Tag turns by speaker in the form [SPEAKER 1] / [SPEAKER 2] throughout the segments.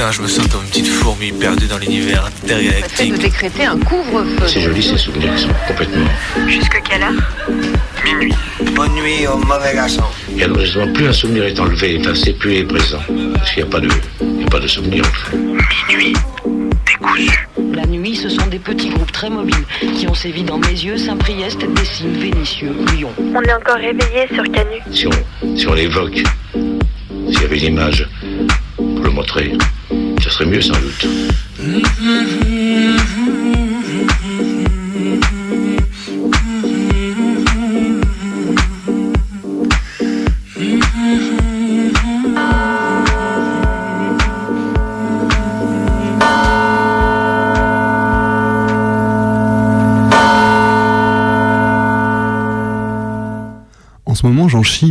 [SPEAKER 1] Putain, je me sens comme une petite fourmi perdue dans l'univers intergalactique.
[SPEAKER 2] de décréter un couvre-feu.
[SPEAKER 3] C'est joli ces souvenirs qui sont complètement.
[SPEAKER 2] Jusque quelle heure?
[SPEAKER 1] Minuit.
[SPEAKER 4] Bonne nuit au mauvais garçon.
[SPEAKER 3] Et alors justement, plus un souvenir est enlevé, effacé, plus il est présent. Parce qu'il n'y a pas de, il n'y a pas de souvenir en fait.
[SPEAKER 1] Minuit. Décousu.
[SPEAKER 5] La nuit, ce sont des petits groupes très mobiles qui ont sévi dans mes yeux, Saint-Priest, Dessines, Vénitieux, Lyon.
[SPEAKER 6] On est encore réveillé sur Canu.
[SPEAKER 3] Si on, si on l'évoque, s'il y avait une image pour le montrer, ce serait mieux sans doute.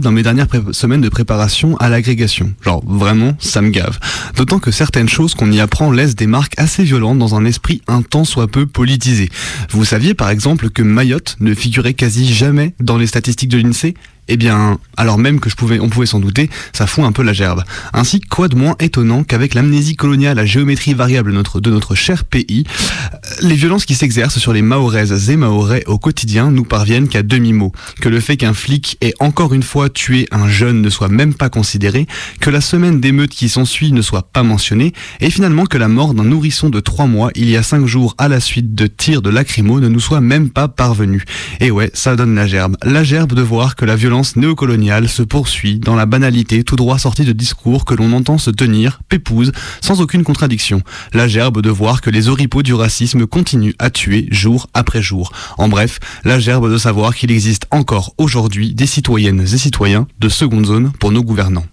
[SPEAKER 7] Dans mes dernières semaines de préparation à l'agrégation. Genre, vraiment, ça me gave. D'autant que certaines choses qu'on y apprend laissent des marques assez violentes dans un esprit un tant soit peu politisé. Vous saviez par exemple que Mayotte ne figurait quasi jamais dans les statistiques de l'INSEE eh bien, alors même que je pouvais, on pouvait s'en douter, ça fout un peu la gerbe. Ainsi, quoi de moins étonnant qu'avec l'amnésie coloniale à géométrie variable de notre, cher pays, euh, les violences qui s'exercent sur les Mahoraises et Mahorais au quotidien nous parviennent qu'à demi-mot. Que le fait qu'un flic ait encore une fois tué un jeune ne soit même pas considéré, que la semaine d'émeute qui s'ensuit ne soit pas mentionnée, et finalement que la mort d'un nourrisson de trois mois il y a cinq jours à la suite de tirs de lacrymo ne nous soit même pas parvenue. Et ouais, ça donne la gerbe. La gerbe de voir que la violence néocoloniale se poursuit dans la banalité tout droit sortie de discours que l'on entend se tenir, pépouse, sans aucune contradiction. La gerbe de voir que les oripeaux du racisme continuent à tuer jour après jour. En bref, la gerbe de savoir qu'il existe encore aujourd'hui des citoyennes et citoyens de seconde zone pour nos gouvernants.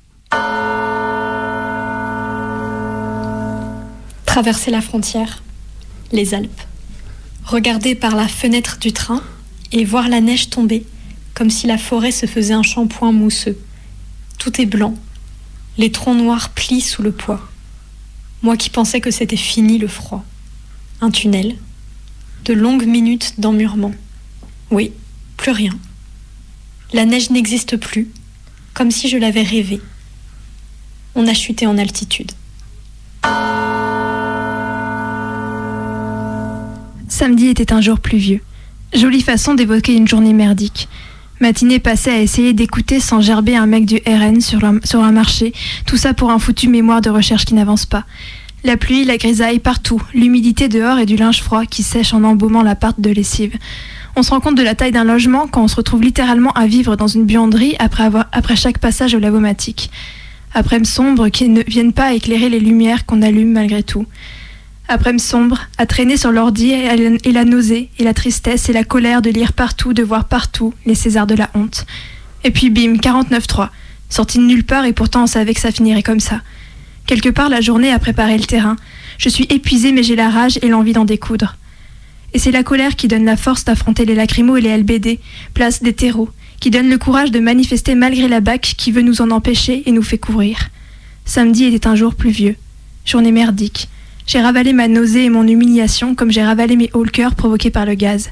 [SPEAKER 8] Traverser la frontière, les Alpes, regarder par la fenêtre du train et voir la neige tomber comme si la forêt se faisait un shampoing mousseux. Tout est blanc, les troncs noirs plient sous le poids. Moi qui pensais que c'était fini le froid. Un tunnel, de longues minutes d'emmurement. Oui, plus rien. La neige n'existe plus, comme si je l'avais rêvé. On a chuté en altitude.
[SPEAKER 9] Samedi était un jour pluvieux. Jolie façon d'évoquer une journée merdique. Matinée passée à essayer d'écouter sans gerber un mec du RN sur, un- marché, tout ça pour un foutu mémoire de recherche qui n'avance pas. La pluie, la grisaille partout, l'humidité dehors et du linge froid qui sèche en embaumant l'appart de lessive. On se rend compte de la taille d'un logement quand on se retrouve littéralement à vivre dans une buanderie après, après chaque passage au lavomatique. Après-midi sombre qui ne viennent pas éclairer les lumières qu'on allume malgré tout. Après-midi sombre, à traîner sur l'ordi et la- nausée, et la tristesse et la colère de lire partout, de voir partout les Césars de la honte. Et puis bim, 49-3. Sorti de nulle part et pourtant on savait que ça finirait comme ça. Quelque part la journée a préparé le terrain. Je suis épuisée mais j'ai la rage et l'envie d'en découdre. Et c'est la colère qui donne la force d'affronter les lacrymos et les LBD, place des terreaux, qui donne le courage de manifester malgré la BAC qui veut nous en empêcher et nous fait couvrir. Samedi était un jour pluvieux. Journée merdique. J'ai ravalé ma nausée et mon humiliation comme j'ai ravalé mes hauts le cœur provoqués par le gaz.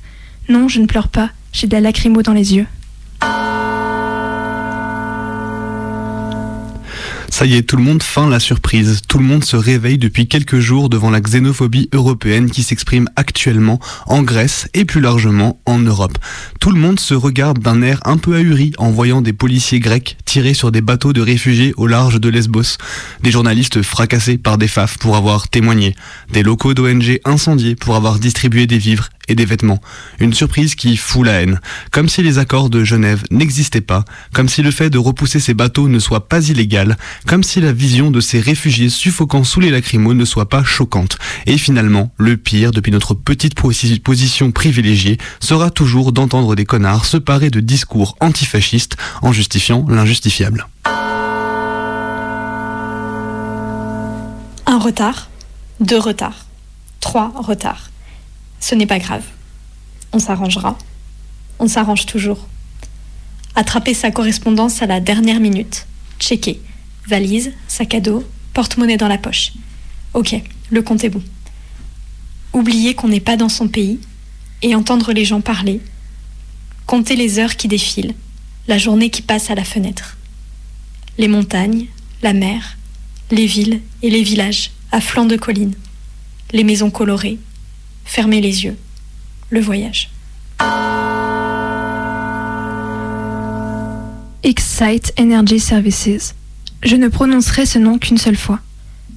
[SPEAKER 9] Non, je ne pleure pas, j'ai de la lacrymo dans les yeux.
[SPEAKER 7] Ça y est, tout le monde feint la surprise. Tout le monde se réveille depuis quelques jours devant la xénophobie européenne qui s'exprime actuellement en Grèce et plus largement en Europe. Tout le monde se regarde d'un air un peu ahuri en voyant des policiers grecs tirer sur des bateaux de réfugiés au large de Lesbos, des journalistes fracassés par des FAF pour avoir témoigné, des locaux d'ONG incendiés pour avoir distribué des vivres et des vêtements. Une surprise qui fout la haine. Comme si les accords de Genève n'existaient pas, comme si le fait de repousser ces bateaux ne soit pas illégal, comme si la vision de ces réfugiés suffocant sous les lacrymos ne soit pas choquante. Et finalement, le pire, depuis notre petite posi- position privilégiée, sera toujours d'entendre des connards se parer de discours antifascistes en justifiant l'injustifiable.
[SPEAKER 8] Un retard, deux retards, trois retards. Ce n'est pas grave. On s'arrangera. On s'arrange toujours. Attraper sa correspondance à la dernière minute. Checker. Valise, sac à dos, porte-monnaie dans la poche. Ok, le compte est bon. Oublier qu'on n'est pas dans son pays et entendre les gens parler. Compter les heures qui défilent, la journée qui passe à la fenêtre. Les montagnes, la mer, les villes et les villages à flanc de colline, les maisons colorées, fermez les yeux, le voyage.
[SPEAKER 9] Excite Energy Services. Je ne prononcerai ce nom qu'une seule fois.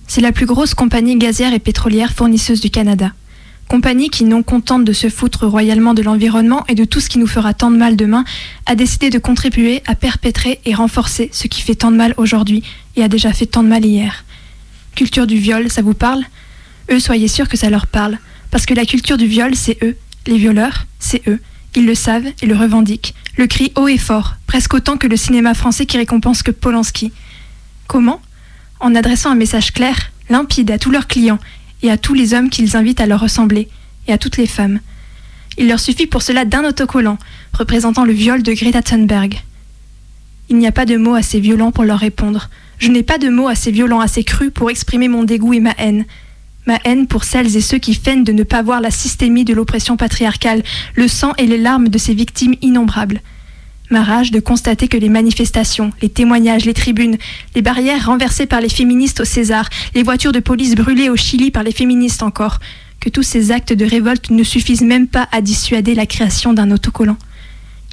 [SPEAKER 9] C'est la plus grosse compagnie gazière et pétrolière fournisseuse du Canada. Compagnie qui, non contente de se foutre royalement de l'environnement et de tout ce qui nous fera tant de mal demain, a décidé de contribuer à perpétrer et renforcer ce qui fait tant de mal aujourd'hui et a déjà fait tant de mal hier. Culture du viol, ça vous parle? Eux, soyez sûrs que ça leur parle, parce que la culture du viol, c'est eux. Les violeurs, c'est eux. Ils le savent et le revendiquent, le crient haut et fort, presque autant que le cinéma français qui récompense que Polanski. Comment? En adressant un message clair, limpide à tous leurs clients et à tous les hommes qu'ils invitent à leur ressembler, et à toutes les femmes. Il leur suffit pour cela d'un autocollant représentant le viol de Greta Thunberg. Il n'y a pas de mots assez violents pour leur répondre. Je n'ai pas de mots assez violents, assez crus pour exprimer mon dégoût et ma haine. Ma haine pour celles et ceux qui feignent de ne pas voir la systémie de l'oppression patriarcale, le sang et les larmes de ces victimes innombrables. Ma rage de constater que les manifestations, les témoignages, les tribunes, les barrières renversées par les féministes au César, les voitures de police brûlées au Chili par les féministes encore, que tous ces actes de révolte ne suffisent même pas à dissuader la création d'un autocollant.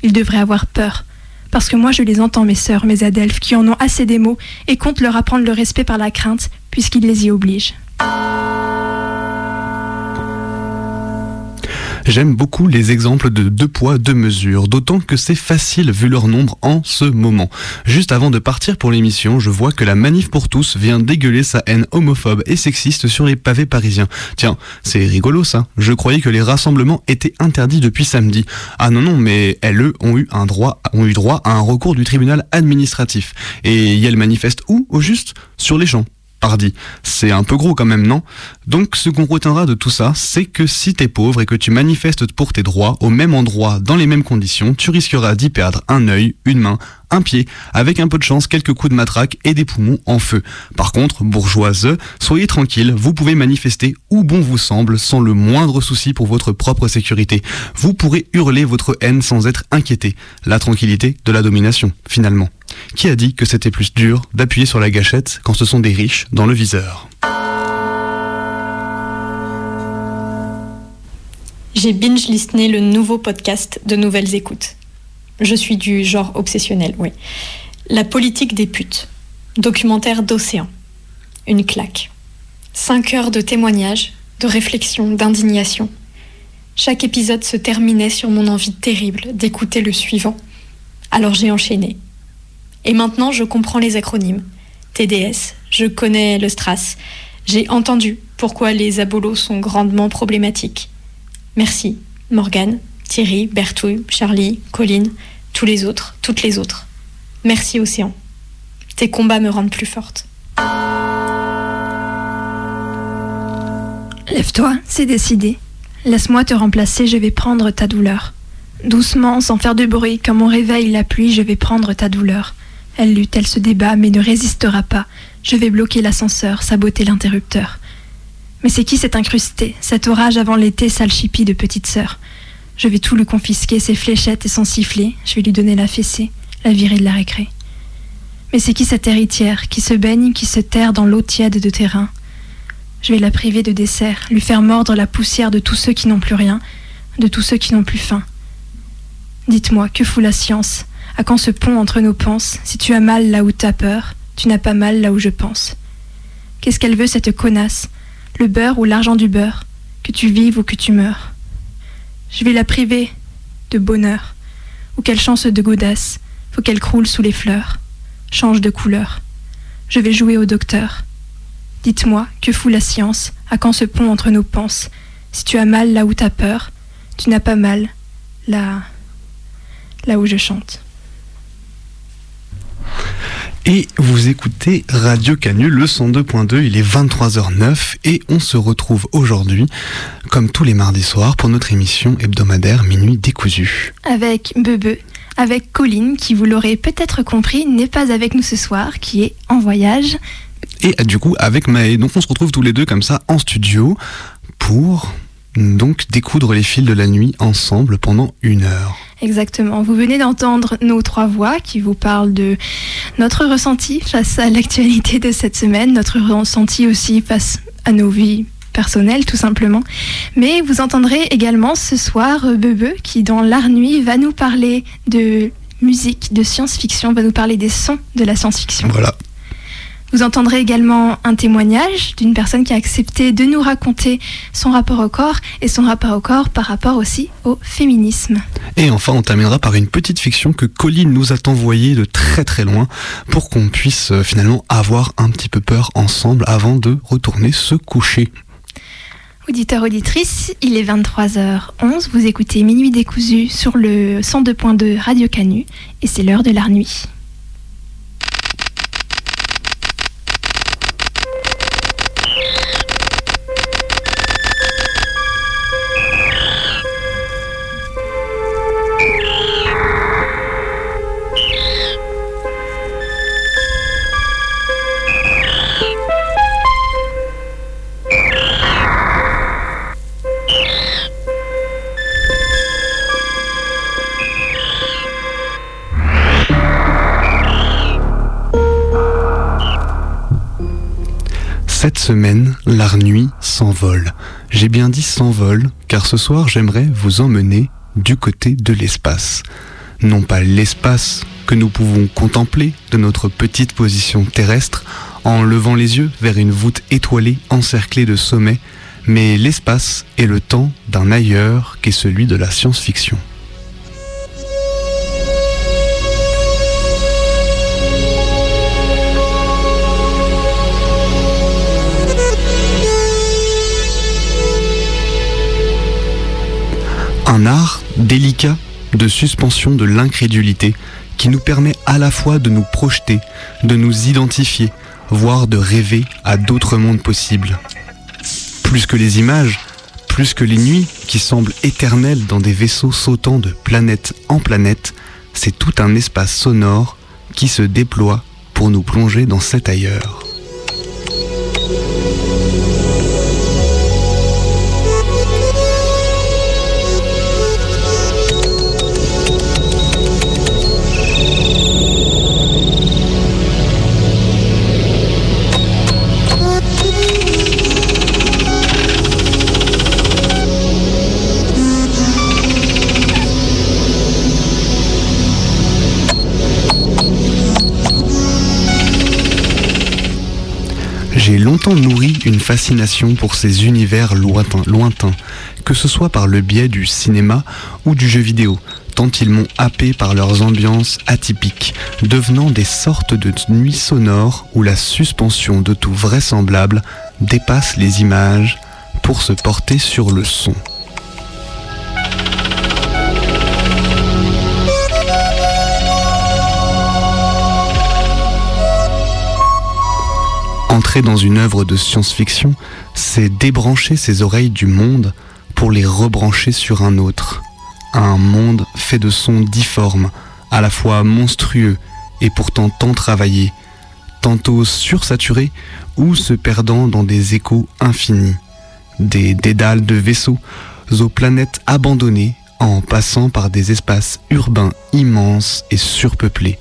[SPEAKER 9] Ils devraient avoir peur, parce que moi je les entends, mes sœurs, mes adelphes, qui en ont assez des mots et comptent leur apprendre le respect par la crainte, puisqu'ils les y obligent.
[SPEAKER 7] J'aime beaucoup les exemples de deux poids, deux mesures, d'autant que c'est facile vu leur nombre en ce moment. Juste avant de partir pour l'émission, je vois que la Manif pour tous vient dégueuler sa haine homophobe et sexiste sur les pavés parisiens. Tiens, c'est rigolo ça. Je croyais que les rassemblements étaient interdits depuis samedi. Ah non non, mais elles ont eu un droit, ont eu droit à un recours du tribunal administratif. Et elles manifestent où au juste? Sur les champs. C'est un peu gros quand même, non? Donc ce qu'on retiendra de tout ça, c'est que si t'es pauvre et que tu manifestes pour tes droits au même endroit, dans les mêmes conditions, tu risqueras d'y perdre un œil, une main, un pied, avec un peu de chance, quelques coups de matraque et des poumons en feu. Par contre, bourgeoise, soyez tranquille, vous pouvez manifester où bon vous semble, sans le moindre souci pour votre propre sécurité. Vous pourrez hurler votre haine sans être inquiété. La tranquillité de la domination, finalement. Qui a dit que c'était plus dur d'appuyer sur la gâchette quand ce sont des riches dans le viseur?
[SPEAKER 8] J'ai binge-listené le nouveau podcast de Nouvelles Écoutes. Je suis du genre obsessionnel, oui. La politique des putes. Documentaire d'Océan. Une claque. Cinq heures de témoignages, de réflexion, d'indignation. Chaque épisode se terminait sur mon envie terrible d'écouter le suivant. Alors j'ai enchaîné. Et maintenant, je comprends les acronymes. TDS, je connais le STRAS. J'ai entendu pourquoi les abolos sont grandement problématiques. Merci, Morgane, Thierry, Bertouille, Charlie, Colline, tous les autres, toutes les autres. Merci, Océan. Tes combats me rendent plus forte.
[SPEAKER 9] Lève-toi, c'est décidé. Laisse-moi te remplacer, je vais prendre ta douleur. Doucement, sans faire de bruit, comme on réveille la pluie, je vais prendre ta douleur. Elle lutte, elle se débat, mais ne résistera pas. Je vais bloquer l'ascenseur, saboter l'interrupteur. Mais c'est qui cet incrusté, cet orage avant l'été, sale chipie de petite sœur? Je vais tout lui confisquer, ses fléchettes et son sifflet, je vais lui donner la fessée, la virer de la récré. Mais c'est qui cette héritière, qui se baigne, qui se terre dans l'eau tiède de terrain Je vais la priver de dessert, lui faire mordre la poussière de tous ceux qui n'ont plus rien, de tous ceux qui n'ont plus faim. Dites-moi, que fout la science? À quand ce pont entre nos penses Si tu as mal là où t'as peur, tu n'as pas mal là où je pense. Qu'est-ce qu'elle veut cette connasse? Le beurre ou l'argent du beurre? Que tu vives ou que tu meurs? Je vais la priver de bonheur, ou qu'elle chance de godasse, faut qu'elle croule sous les fleurs, change de couleur. Je vais jouer au docteur. Dites-moi, que fout la science? À quand ce pont entre nos penses? Si tu as mal là où t'as peur, tu n'as pas mal là, là où je chante.
[SPEAKER 7] Et vous écoutez Radio Canu, le 102.2, il est 23h09 et on se retrouve aujourd'hui, comme tous les mardis soirs, pour notre émission hebdomadaire Minuit décousu.
[SPEAKER 9] Avec Bebe, avec Colline, qui vous l'aurez peut-être compris, n'est pas avec nous ce soir, qui est en voyage.
[SPEAKER 7] Et du coup avec Maë, donc on se retrouve tous les deux comme ça en studio pour donc découdre les fils de la nuit ensemble pendant une heure.
[SPEAKER 9] Exactement. Vous venez d'entendre nos trois voix qui vous parlent de notre ressenti face à l'actualité de cette semaine, notre ressenti aussi face à nos vies personnelles tout simplement. Mais vous entendrez également ce soir euh, Bebe qui dans l'art nuit va nous parler de musique, de science-fiction, va nous parler des sons de la science-fiction.
[SPEAKER 7] Voilà.
[SPEAKER 9] Vous entendrez également un témoignage d'une personne qui a accepté de nous raconter son rapport au corps et son rapport au corps par rapport aussi au féminisme.
[SPEAKER 7] Et enfin, on terminera par une petite fiction que Colline nous a envoyée de très très loin pour qu'on puisse euh, finalement avoir un petit peu peur ensemble avant de retourner se coucher.
[SPEAKER 9] Auditeurs, auditrices, il est 23h11, vous écoutez Minuit décousu sur le 102.2 Radio Canu et c'est l'heure de la nuit.
[SPEAKER 7] Semaine, nuit s'envole. J'ai bien dit s'envole, car ce soir j'aimerais vous emmener du côté de l'espace. Non pas l'espace que nous pouvons contempler de notre petite position terrestre en levant les yeux vers une voûte étoilée encerclée de sommets, mais l'espace et le temps d'un ailleurs qu'est celui de la science-fiction. Délicat de suspension de l'incrédulité qui nous permet à la fois de nous projeter, de nous identifier, voire de rêver à d'autres mondes possibles. Plus que les images, plus que les nuits qui semblent éternelles dans des vaisseaux sautant de planète en planète, c'est tout un espace sonore qui se déploie pour nous plonger dans cet ailleurs. Longtemps nourri une fascination pour ces univers lointains, lointains, que ce soit par le biais du cinéma ou du jeu vidéo, tant ils m'ont happé par leurs ambiances atypiques, devenant des sortes de nuits sonores où la suspension de tout vraisemblable dépasse les images pour se porter sur le son. Dans une œuvre de science-fiction, c'est débrancher ses oreilles du monde pour les rebrancher sur un autre. Un monde fait de sons difformes, à la fois monstrueux et pourtant tant travaillés, tantôt sursaturés ou se perdant dans des échos infinis. Des dédales de vaisseaux aux planètes abandonnées en passant par des espaces urbains immenses et surpeuplés.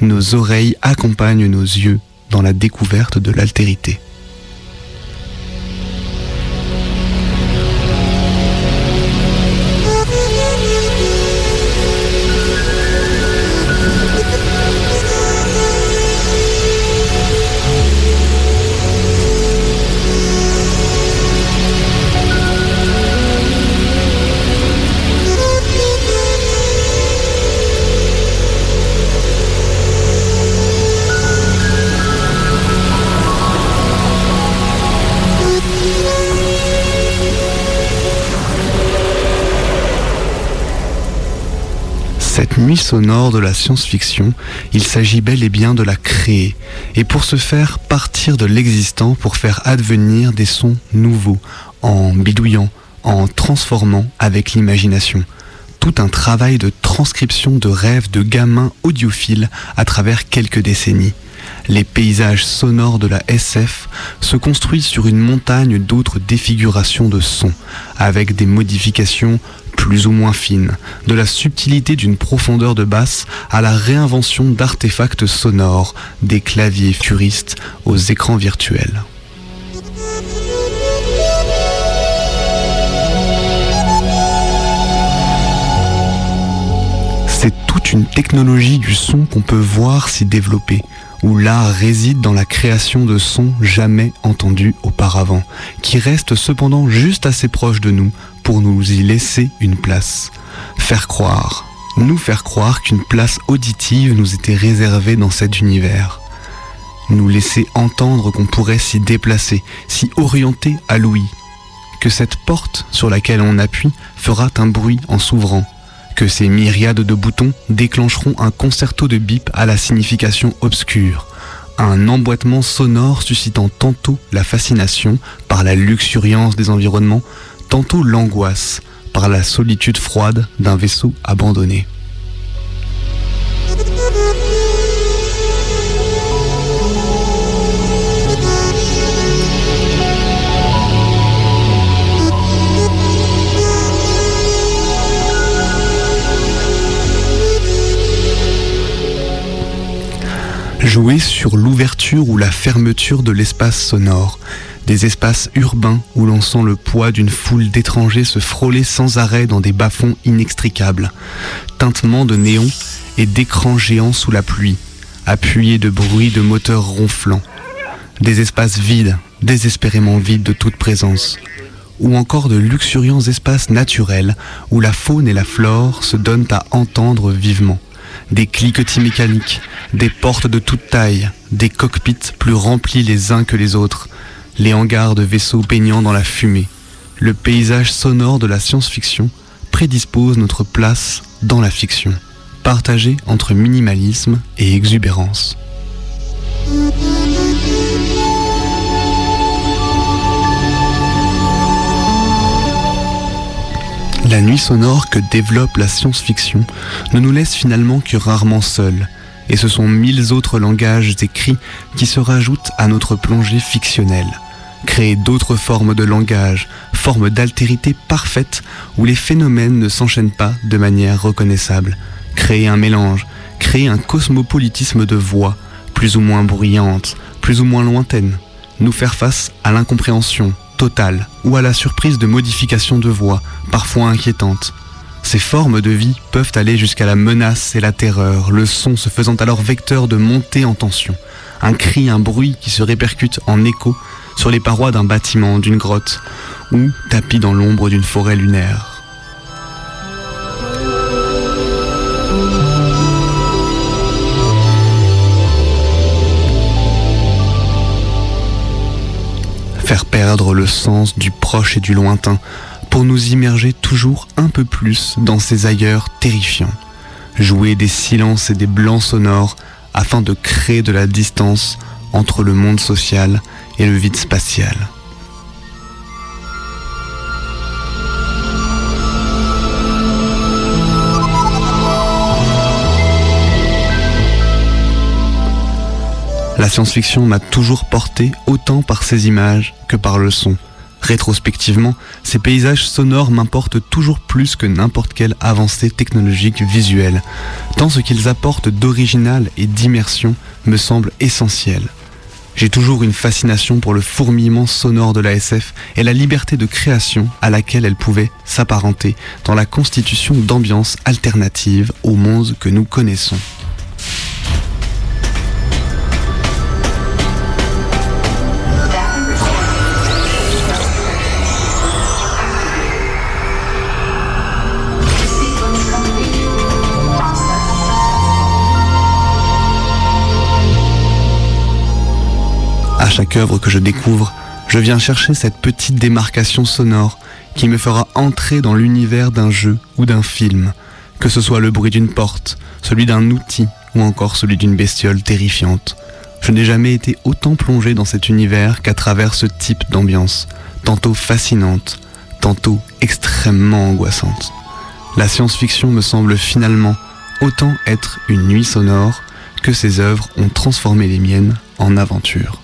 [SPEAKER 7] Nos oreilles accompagnent nos yeux dans la découverte de l'altérité. Cette nuit sonore de la science-fiction, il s'agit bel et bien de la créer, et pour ce faire partir de l'existant pour faire advenir des sons nouveaux, en bidouillant, en transformant avec l'imagination. Tout un travail de transcription de rêves de gamins audiophiles à travers quelques décennies. Les paysages sonores de la SF se construisent sur une montagne d'autres défigurations de sons, avec des modifications plus ou moins fines, de la subtilité d'une profondeur de basse à la réinvention d'artefacts sonores, des claviers furistes aux écrans virtuels. C'est toute une technologie du son qu'on peut voir s'y développer, où l'art réside dans la création de sons jamais entendus auparavant, qui restent cependant juste assez proches de nous pour nous y laisser une place. Faire croire, nous faire croire qu'une place auditive nous était réservée dans cet univers. Nous laisser entendre qu'on pourrait s'y déplacer, s'y orienter à l'ouïe, que cette porte sur laquelle on appuie fera un bruit en s'ouvrant, que ces myriades de boutons déclencheront un concerto de bip à la signification obscure, un emboîtement sonore suscitant tantôt la fascination par la luxuriance des environnements, tantôt l'angoisse par la solitude froide d'un vaisseau abandonné. Jouer sur l'ouverture ou la fermeture de l'espace sonore, des espaces urbains où l'on sent le poids d'une foule d'étrangers se frôler sans arrêt dans des bas-fonds inextricables, tintement de néons et d'écrans géants sous la pluie, appuyés de bruits de moteurs ronflants, des espaces vides, désespérément vides de toute présence, ou encore de luxuriants espaces naturels où la faune et la flore se donnent à entendre vivement des cliquetis mécaniques, des portes de toute taille, des cockpits plus remplis les uns que les autres, les hangars de vaisseaux baignant dans la fumée. Le paysage sonore de la science-fiction prédispose notre place dans la fiction, partagée entre minimalisme et exubérance. La nuit sonore que développe la science-fiction ne nous laisse finalement que rarement seuls, et ce sont mille autres langages écrits qui se rajoutent à notre plongée fictionnelle. Créer d'autres formes de langage, formes d'altérité parfaite où les phénomènes ne s'enchaînent pas de manière reconnaissable. Créer un mélange, créer un cosmopolitisme de voix, plus ou moins bruyantes, plus ou moins lointaines. Nous faire face à l'incompréhension, totale ou à la surprise de modifications de voix, parfois inquiétantes. Ces formes de vie peuvent aller jusqu'à la menace et la terreur, le son se faisant alors vecteur de montée en tension. Un cri, un bruit qui se répercute en écho sur les parois d'un bâtiment, d'une grotte, ou tapis dans l'ombre d'une forêt lunaire. Faire perdre le sens du proche et du lointain pour nous immerger toujours un peu plus dans ces ailleurs terrifiants, jouer des silences et des blancs sonores afin de créer de la distance entre le monde social et le vide spatial. La science-fiction m'a toujours porté autant par ses images que par le son. Rétrospectivement, ces paysages sonores m'importent toujours plus que n'importe quelle avancée technologique visuelle, tant ce qu'ils apportent d'original et d'immersion me semble essentiel. J'ai toujours une fascination pour le fourmillement sonore de la SF et la liberté de création à laquelle elle pouvait s'apparenter dans la constitution d'ambiances alternatives au monde que nous connaissons. À chaque œuvre que je découvre, je viens chercher cette petite démarcation sonore qui me fera entrer dans l'univers d'un jeu ou d'un film, que ce soit le bruit d'une porte, celui d'un outil ou encore celui d'une bestiole terrifiante. Je n'ai jamais été autant plongé dans cet univers qu'à travers ce type d'ambiance, tantôt fascinante, tantôt extrêmement angoissante. La science-fiction me semble finalement autant être une nuit sonore que ces œuvres ont transformé les miennes en aventure.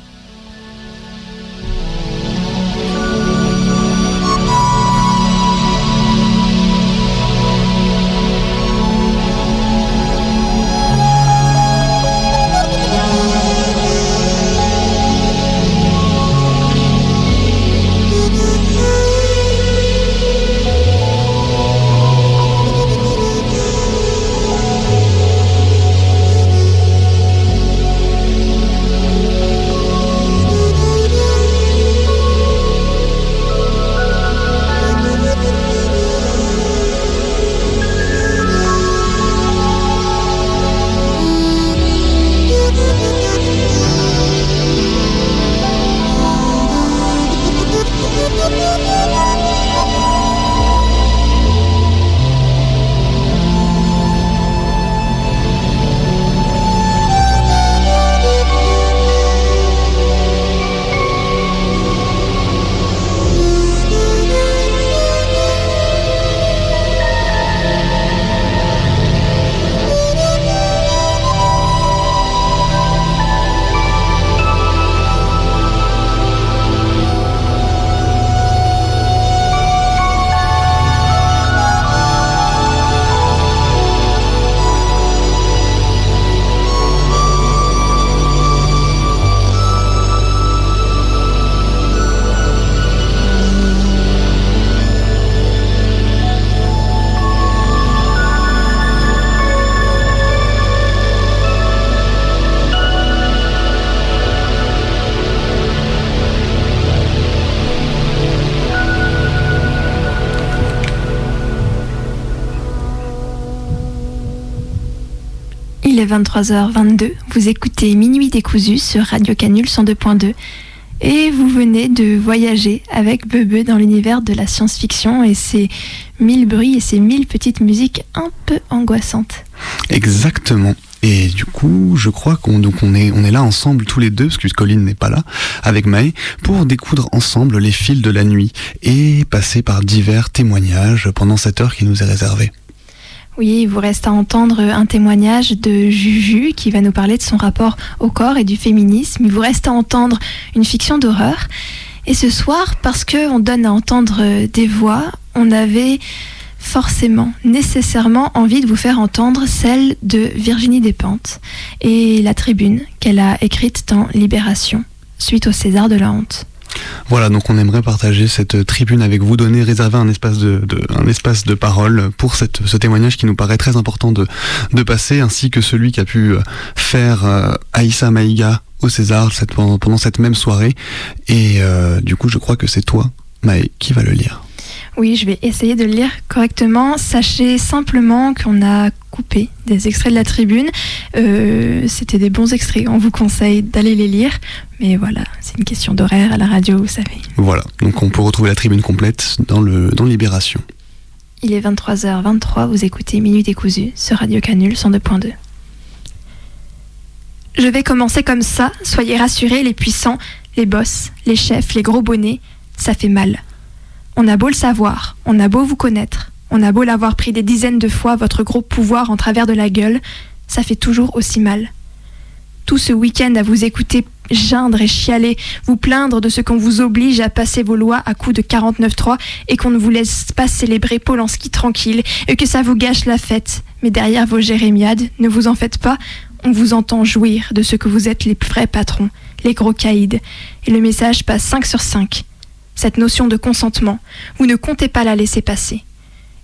[SPEAKER 9] Est 23h22. Vous écoutez Minuit décousu sur Radio Canule 102.2 et vous venez de voyager avec Bebe dans l'univers de la science-fiction et ses mille bruits et ses mille petites musiques un peu angoissantes.
[SPEAKER 7] Exactement. Et du coup, je crois qu'on est là ensemble tous les deux parce que Colline n'est pas là avec Maë pour découdre ensemble les fils de la nuit et passer par divers témoignages pendant cette heure qui nous est réservée.
[SPEAKER 9] Oui, il vous reste à entendre un témoignage de Juju qui va nous parler de son rapport au corps et du féminisme. Il vous reste à entendre une fiction d'horreur. Et ce soir, parce qu'on donne à entendre des voix, on avait forcément, nécessairement envie de vous faire entendre celle de Virginie Despentes et la tribune qu'elle a écrite dans Libération, suite au César de la honte.
[SPEAKER 7] Voilà, donc on aimerait partager cette tribune avec vous, donner, réserver un espace de, un espace de parole pour cette, ce témoignage qui nous paraît très important de, de passer, ainsi que celui qui a pu euh, faire euh, Aïssa Maïga au César cette, pendant, pendant, cette même soirée. Et euh, du coup, je crois que c'est toi, Maë, qui va le lire.
[SPEAKER 9] Oui, je vais essayer de le lire correctement. Sachez simplement qu'on a coupé des extraits de la tribune. Euh, C'était des bons extraits. On vous conseille d'aller les lire. Mais voilà, c'est une question d'horaire à la radio, vous savez.
[SPEAKER 7] Voilà, donc on peut retrouver la tribune complète dans, le, dans Libération.
[SPEAKER 9] Il est 23h23, vous écoutez Minute décousu sur Radio Canule 102.2. Je vais commencer comme ça, soyez rassurés, les puissants, les boss, les chefs, les gros bonnets, ça fait mal. On a beau le savoir, on a beau vous connaître, on a beau l'avoir pris des dizaines de fois votre gros pouvoir en travers de la gueule, ça fait toujours aussi mal. Tout ce week-end à vous écouter geindre et chialer, vous plaindre de ce qu'on vous oblige à passer vos lois à coups de 49.3 et qu'on ne vous laisse pas célébrer Polanski tranquille et que ça vous gâche la fête. Mais derrière vos jérémiades, ne vous en faites pas, on vous entend jouir de ce que vous êtes les vrais patrons, les gros caïds. Et le message passe 5 sur 5 cette notion de consentement. Vous ne comptez pas la laisser passer.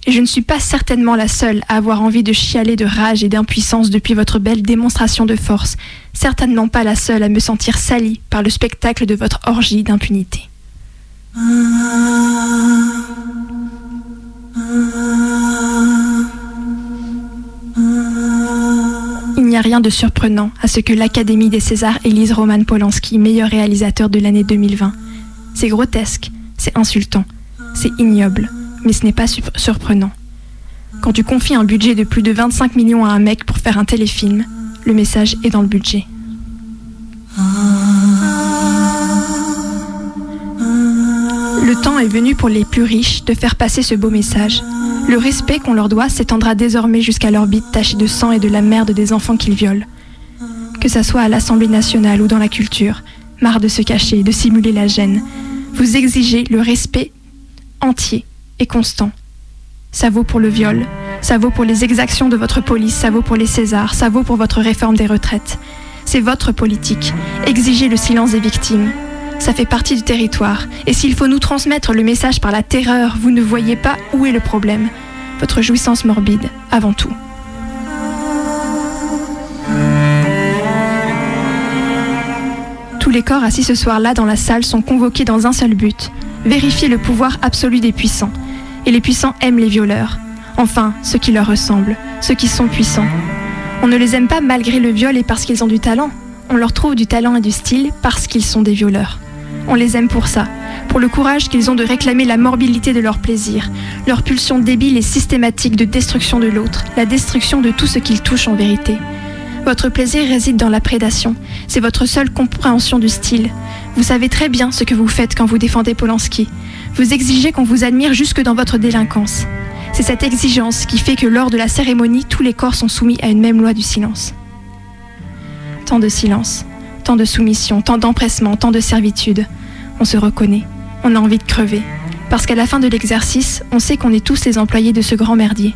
[SPEAKER 9] Et je ne suis pas certainement la seule à avoir envie de chialer de rage et d'impuissance depuis votre belle démonstration de force, certainement pas la seule à me sentir salie par le spectacle de votre orgie d'impunité. Il n'y a rien de surprenant à ce que l'Académie des Césars élise Roman Polanski meilleur réalisateur de l'année 2020. C'est grotesque, c'est insultant, c'est ignoble, mais ce n'est pas surprenant. Quand tu confies un budget de plus de 25 millions à un mec pour faire un téléfilm, le message est dans le budget. Le temps est venu pour les plus riches de faire passer ce beau message. Le respect qu'on leur doit s'étendra désormais jusqu'à leur bite tachée de sang et de la merde des enfants qu'ils violent. Que ça soit à l'Assemblée nationale ou dans la culture, marre de se cacher, de simuler la gêne. Vous exigez le respect entier constant. Ça vaut pour le viol, ça vaut pour les exactions de votre police, ça vaut pour les Césars, ça vaut pour votre réforme des retraites. C'est votre politique. Exigez le silence des victimes. Ça fait partie du territoire. Et s'il faut nous transmettre le message par la terreur, vous ne voyez pas où est le problème. Votre jouissance morbide, avant tout. Tous les corps assis ce soir-là dans la salle sont convoqués dans un seul but, vérifier le pouvoir absolu des puissants. Et les puissants aiment les violeurs. Enfin, ceux qui leur ressemblent, ceux qui sont puissants. On ne les aime pas malgré le viol et parce qu'ils ont du talent. On leur trouve du talent et du style parce qu'ils sont des violeurs. On les aime pour ça, pour le courage qu'ils ont de réclamer la morbidité de leur plaisir, leur pulsion débile et systématique de destruction de l'autre, la destruction de tout ce qu'ils touchent en vérité. Votre plaisir réside dans la prédation. C'est votre seule compréhension du style. Vous savez très bien ce que vous faites quand vous défendez Polanski. Vous exigez qu'on vous admire jusque dans votre délinquance. C'est cette exigence qui fait que lors de la cérémonie, tous les corps sont soumis à une même loi du silence. Tant de silence, tant de soumission, tant d'empressement, tant de servitude. On se reconnaît, on a envie de crever. Parce qu'à la fin de l'exercice, on sait qu'on est tous les employés de ce grand merdier.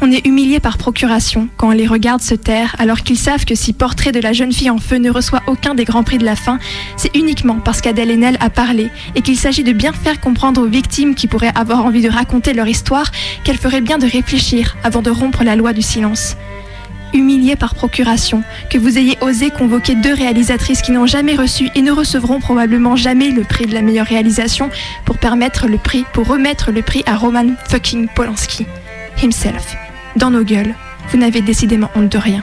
[SPEAKER 9] On est humilié par procuration quand on les regarde se taire alors qu'ils savent que si Portrait de la jeune fille en feu ne reçoit aucun des grands prix de la fin, c'est uniquement parce qu'Adèle Haenel a parlé et qu'il s'agit de bien faire comprendre aux victimes qui pourraient avoir envie de raconter leur histoire qu'elles feraient bien de réfléchir avant de rompre la loi du silence. Humilié par procuration, que vous ayez osé convoquer deux réalisatrices qui n'ont jamais reçu et ne recevront probablement jamais le prix de la meilleure réalisation pour permettre le prix, pour remettre le prix à Roman fucking Polanski, himself dans nos gueules. Vous n'avez décidément honte de rien.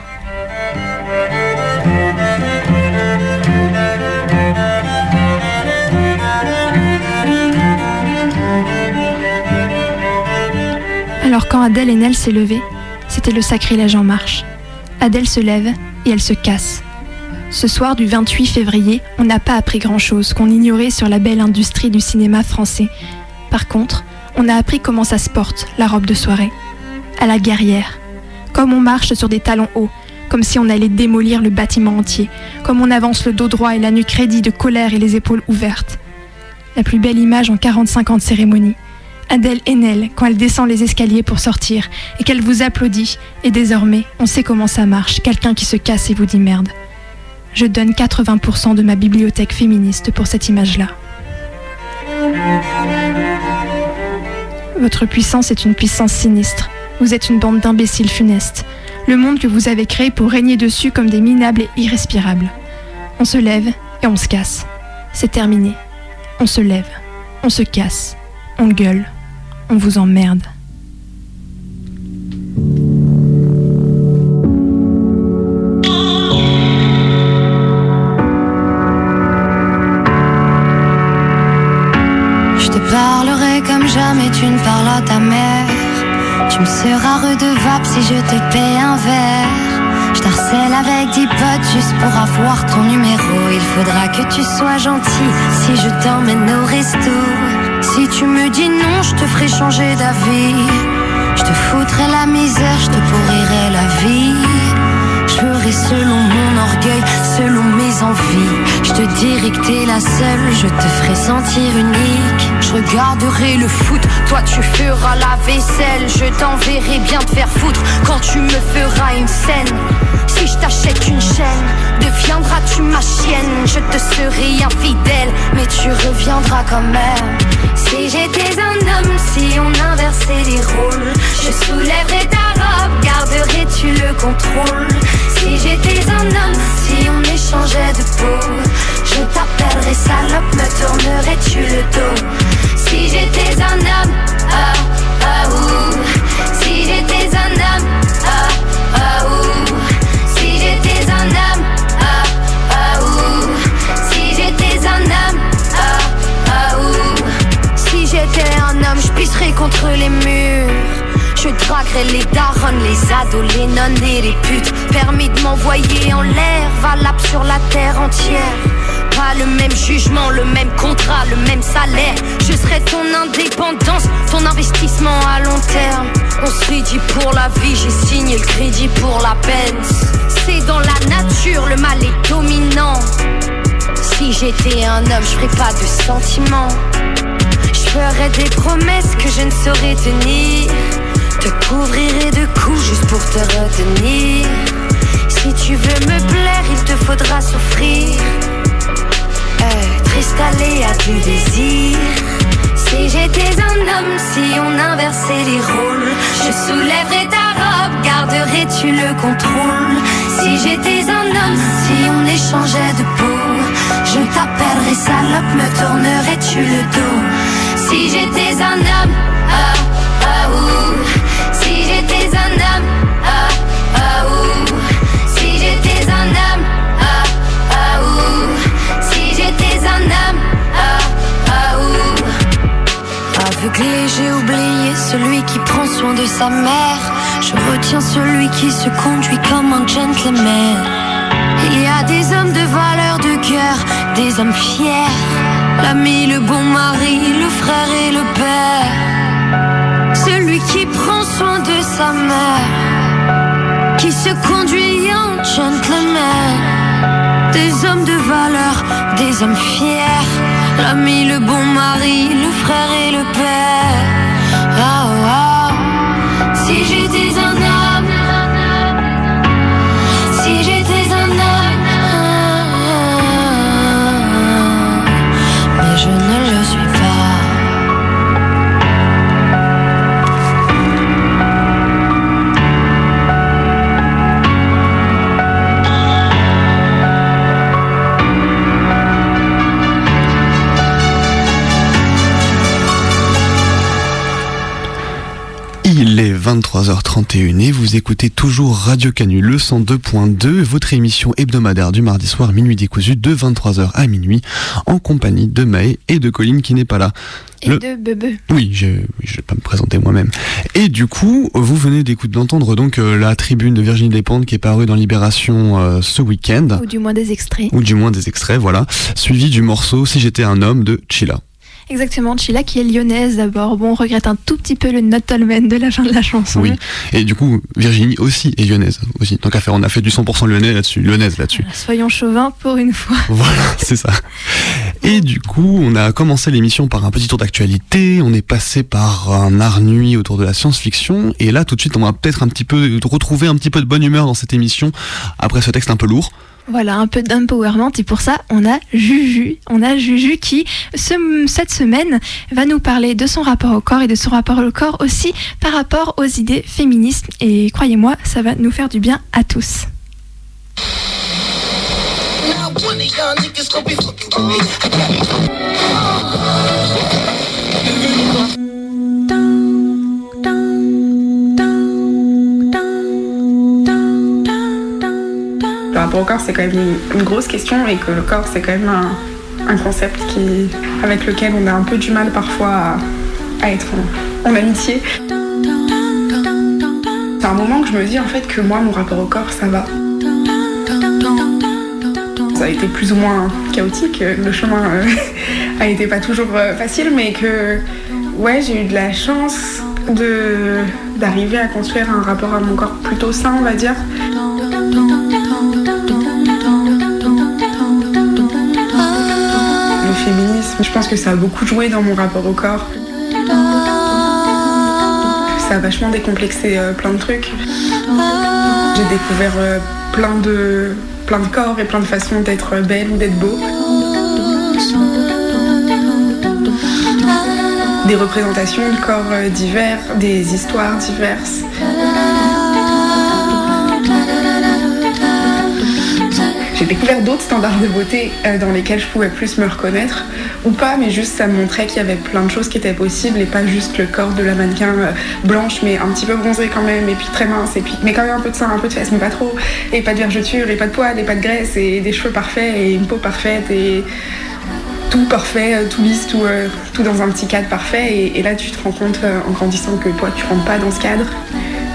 [SPEAKER 9] Alors quand Adèle et Nel s'est levée, c'était le sacrilège en marche. Adèle se lève et elle se casse. Ce soir du 28 février, on n'a pas appris grand-chose qu'on ignorait sur la belle industrie du cinéma français. Par contre, on a appris comment ça se porte, la robe de soirée. À la guerrière. Comme on marche sur des talons hauts, comme si on allait démolir le bâtiment entier, comme on avance le dos droit et la nuque crédit de colère et les épaules ouvertes. La plus belle image en 45 ans de cérémonie. Adèle Haenel, quand elle descend les escaliers pour sortir et qu'elle vous applaudit, et désormais, on sait comment ça marche, quelqu'un qui se casse et vous dit merde. Je donne 80% de ma bibliothèque féministe pour cette image-là. Votre puissance est une puissance sinistre. Vous êtes une bande d'imbéciles funestes. Le monde que vous avez créé pour régner dessus comme des minables et irrespirables. On se lève et on se casse. C'est terminé. On se lève, on se casse, on gueule, on vous emmerde.
[SPEAKER 10] Sois gentil si je t'emmène au resto. Si tu me dis non, je te ferai changer d'avis. Je te foutrai la misère, je te pourrirai la vie. Je ferai selon mon orgueil, selon mes envies. Je te dirai que t'es la seule, je te ferai sentir unique. Je regarderai le foot, toi tu feras la vaisselle. Je t'enverrai bien te faire foutre quand tu me feras une scène. Si je t'achète une chaîne, deviendras-tu ma chienne? Je te serai infidèle, mais tu reviendras quand même. Si j'étais un homme, si on inversait les rôles, je soulèverais ta robe, garderais-tu le contrôle Si j'étais un homme, si on échangeait de peau, je t'appellerais salope, me tournerais-tu le dos Si j'étais un homme, ah, ah, ouh. Si j'étais un homme, ah, ah, ouh. Si j'étais un homme, ah, ah, ouh. Si j'étais un homme, ah, ah, ouh. Si j'étais un homme, je pisserais contre les murs. Je draguerais les darons, les ados, les nonnes et les putes. Permis de m'envoyer en l'air, valable sur la terre entière. Pas le même jugement, le même contrat, le même salaire. Je serais ton indépendance, ton investissement à long terme. On se dit pour la vie, j'ai signé le crédit pour la peine. C'est dans la nature, le mal est dominant. Si j'étais un homme, je ferais pas de sentiments. Je ferais des promesses que je ne saurais tenir. Te couvrirai de coups juste pour te retenir. Si tu veux me plaire, il te faudra souffrir. Être installé à du désir. Si j'étais un homme, si on inversait les rôles, je soulèverais ta robe, garderais-tu le contrôle Si j'étais un homme, si on échangeait de peau, je t'appellerais salope, me tournerais-tu le dos Si j'étais un homme, ah, ah, ouh. J'ai oublié celui qui prend soin de sa mère. Je retiens celui qui se conduit comme un gentleman. Il y a des hommes de valeur de cœur, des hommes fiers. L'ami, le bon mari, le frère et le père. Celui qui prend soin de sa mère, qui se conduit en gentleman. Des hommes de valeur, des hommes fiers. L'ami, le bon mari, le frère et le père. Ah. Si j'étais un homme, si j'étais un homme, mais je ne le suis pas.
[SPEAKER 7] Il est 23h31 et vous écoutez toujours Radio Canu le 102.2, votre émission hebdomadaire du mardi soir minuit décousu de 23h à minuit en compagnie de Maë et de Colline qui n'est pas là.
[SPEAKER 9] Et de Bebe.
[SPEAKER 7] Oui, je ne vais pas me présenter moi-même. Et du coup, vous venez d'écouter d'entendre donc euh, la tribune de Virginie Despentes qui est parue dans Libération euh, ce week-end.
[SPEAKER 9] Ou du moins des extraits.
[SPEAKER 7] Ou du moins des extraits, voilà. Suivi du morceau Si j'étais un homme de Chila.
[SPEAKER 9] Exactement, Chila qui est lyonnaise d'abord. Bon, on regrette un tout petit peu le not de la fin de la chanson.
[SPEAKER 7] Oui, et du coup, Virginie aussi est lyonnaise. Aussi. Donc, on a fait du 100% lyonnais là-dessus, lyonnaise là-dessus.
[SPEAKER 9] Soyons chauvins pour une fois.
[SPEAKER 7] Voilà, c'est ça. Et du coup, on a commencé l'émission par un petit tour d'actualité. On est passé par un art nuit autour de la science-fiction. Et là, tout de suite, on va peut-être un petit peu retrouver un petit peu de bonne humeur dans cette émission après ce texte un peu lourd.
[SPEAKER 9] Voilà, un peu d'empowerment et pour ça, on a Juju. On a Juju qui, cette semaine, va nous parler de son rapport au corps et de son rapport au corps aussi par rapport aux idées féministes. Et croyez-moi, ça va nous faire du bien à tous.
[SPEAKER 11] Le rapport au corps, c'est quand même une, grosse question et que le corps, c'est quand même un, concept qui, avec lequel on a un peu du mal parfois à, être en, amitié. C'est un moment que je me dis en fait que moi, mon rapport au corps, ça va. Ça a été plus ou moins chaotique, le chemin euh, a été pas toujours euh, facile, mais que ouais, j'ai eu de la chance d'arriver à construire un rapport à mon corps plutôt sain, on va dire. Je pense que ça a beaucoup joué dans mon rapport au corps. Ça a vachement décomplexé euh, plein de trucs. J'ai découvert euh, plein, de, plein de corps et plein de façons d'être belle ou d'être beau. Des représentations de corps euh, divers, des histoires diverses. J'ai découvert d'autres standards de beauté dans lesquels je pouvais plus me reconnaître ou pas, mais juste ça montrait qu'il y avait plein de choses qui étaient possibles et pas juste le corps de la mannequin euh, blanche mais un petit peu bronzée quand même et puis très mince et puis mais quand même un peu de sein, un peu de fesses mais pas trop et pas de vergeture et pas de poils et pas de graisse et des cheveux parfaits et une peau parfaite et tout parfait, euh, tout lisse, tout, euh, tout dans un petit cadre parfait et, là tu te rends compte en grandissant que toi tu rentres pas dans ce cadre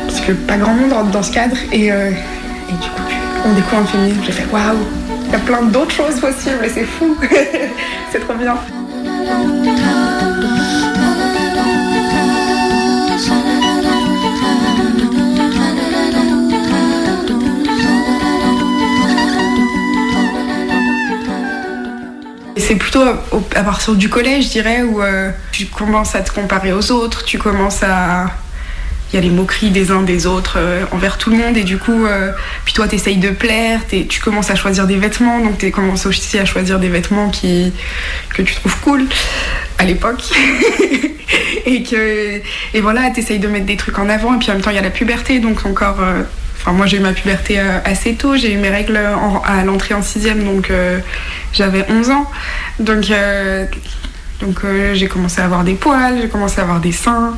[SPEAKER 11] parce que pas grand monde rentre dans ce cadre et, et du coup on découvre un féminisme, j'ai fait waouh il y a plein d'autres choses possibles et c'est fou. c'est trop bien. C'est plutôt à partir du collège, je dirais, où euh, tu commences à te comparer aux autres, tu commences à il y a les moqueries des uns des autres euh, envers tout le monde et du coup euh, puis toi t'essayes de plaire tu commences à choisir des vêtements donc tu commences aussi à choisir des vêtements qui que tu trouves cool à l'époque et que et voilà t'essayes de mettre des trucs en avant et puis en même temps il y a la puberté donc encore euh, Enfin, moi j'ai eu ma puberté assez tôt, j'ai eu mes règles à l'entrée en sixième, donc j'avais 11 ans. Donc donc euh, j'ai commencé à avoir des poils, j'ai commencé à avoir des seins,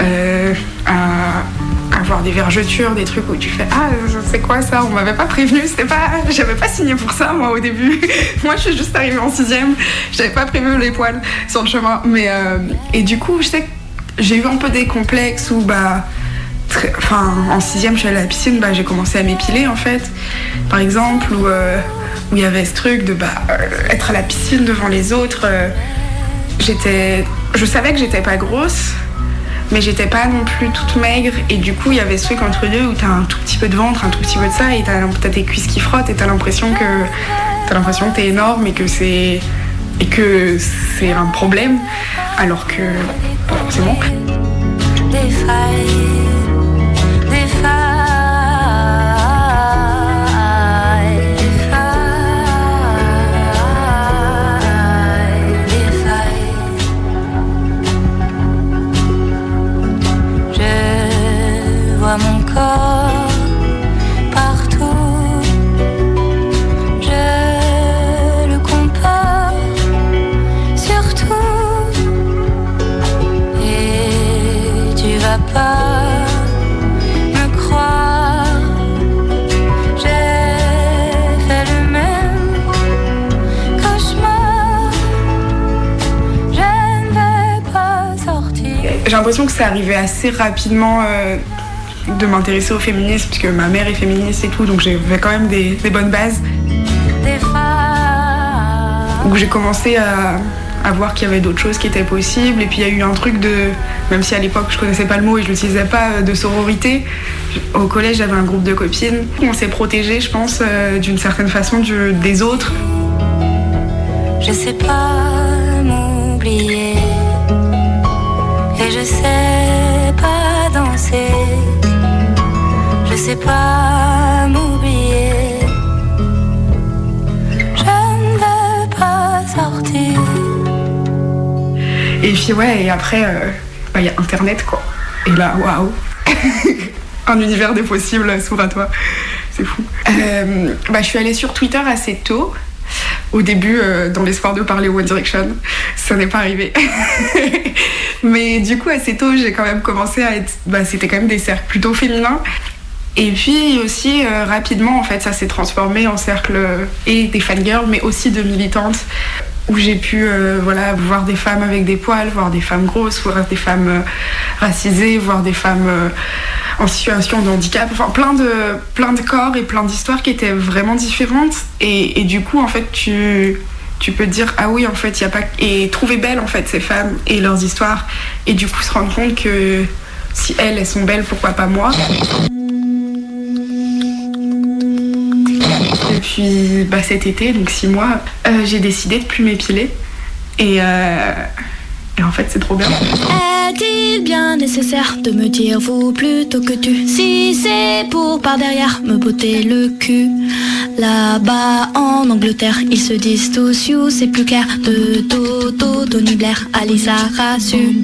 [SPEAKER 11] euh, à avoir des vergetures, des trucs où tu fais ah c'est quoi ça? On m'avait pas prévenu, c'était pas, j'avais pas signé pour ça moi au début. moi je suis juste arrivée en sixième, j'avais pas prévu les poils sur le chemin. Mais euh, et du coup je sais j'ai eu un peu des complexes où bah en sixième je suis allée à la piscine, bah j'ai commencé à m'épiler en fait, par exemple où où il y avait ce truc de bah, être à la piscine devant les autres j'étais, je savais que j'étais pas grosse, mais j'étais pas non plus toute maigre. Et du coup, il y avait ce truc entre deux où t'as un tout petit peu de ventre, un tout petit peu de ça, et t'as, as tes cuisses qui frottent, et t'as l'impression que t'as l'impression que t'es énorme et que c'est et que c'est un problème, alors que c'est bon. L'impression que ça arrivait assez rapidement euh, de m'intéresser au féminisme, parce que ma mère est féministe et tout, donc j'avais quand même des, des bonnes bases. Où j'ai commencé à, à voir qu'il y avait d'autres choses qui étaient possibles. Et puis il y a eu un truc de, même si à l'époque je connaissais pas le mot et je l'utilisais pas, euh, de sororité. Au collège, j'avais un groupe de copines. On s'est protégé, je pense, euh, d'une certaine façon du- des autres.
[SPEAKER 10] Je sais pas m'oublier et je sais pas danser. Je sais pas m'oublier. Je ne veux pas sortir.
[SPEAKER 11] Et puis ouais, et après, euh, bah, il y a Internet, quoi. Et là, waouh Un univers des possibles s'ouvre à toi. C'est fou. Euh, bah, je suis allée sur Twitter assez tôt. Au début, euh, dans l'espoir de parler One Direction. Ça n'est pas arrivé. Mais du coup, assez tôt, j'ai quand même commencé à être... Bah, C'était quand même des cercles plutôt féminins. Et puis aussi, euh, rapidement, en fait, ça s'est transformé en cercle euh, et des fangirls, mais aussi de militantes, où j'ai pu euh, voilà, voir des femmes avec des poils, voir des femmes grosses, voir des femmes euh, racisées, voir des femmes euh, en situation de handicap, enfin plein de, plein de corps et plein d'histoires qui étaient vraiment différentes. Et, du coup, en fait, tu, tu peux te dire, ah oui, en fait, il y a pas... Et trouver belles, en fait, ces femmes et leurs histoires. Et du coup, se rendre compte que si elles, elles sont belles, pourquoi pas moi? Puis bah, cet été, donc six mois, euh, j'ai décidé de plus m'épiler. Et, euh, et en fait, c'est trop bien.
[SPEAKER 10] Est-il bien nécessaire de me dire vous plutôt que tu? Si c'est pour par derrière me botter le cul Là-bas en Angleterre ils se disent tous you c'est plus clair De Toto, Tony Blair, Alisa Rassu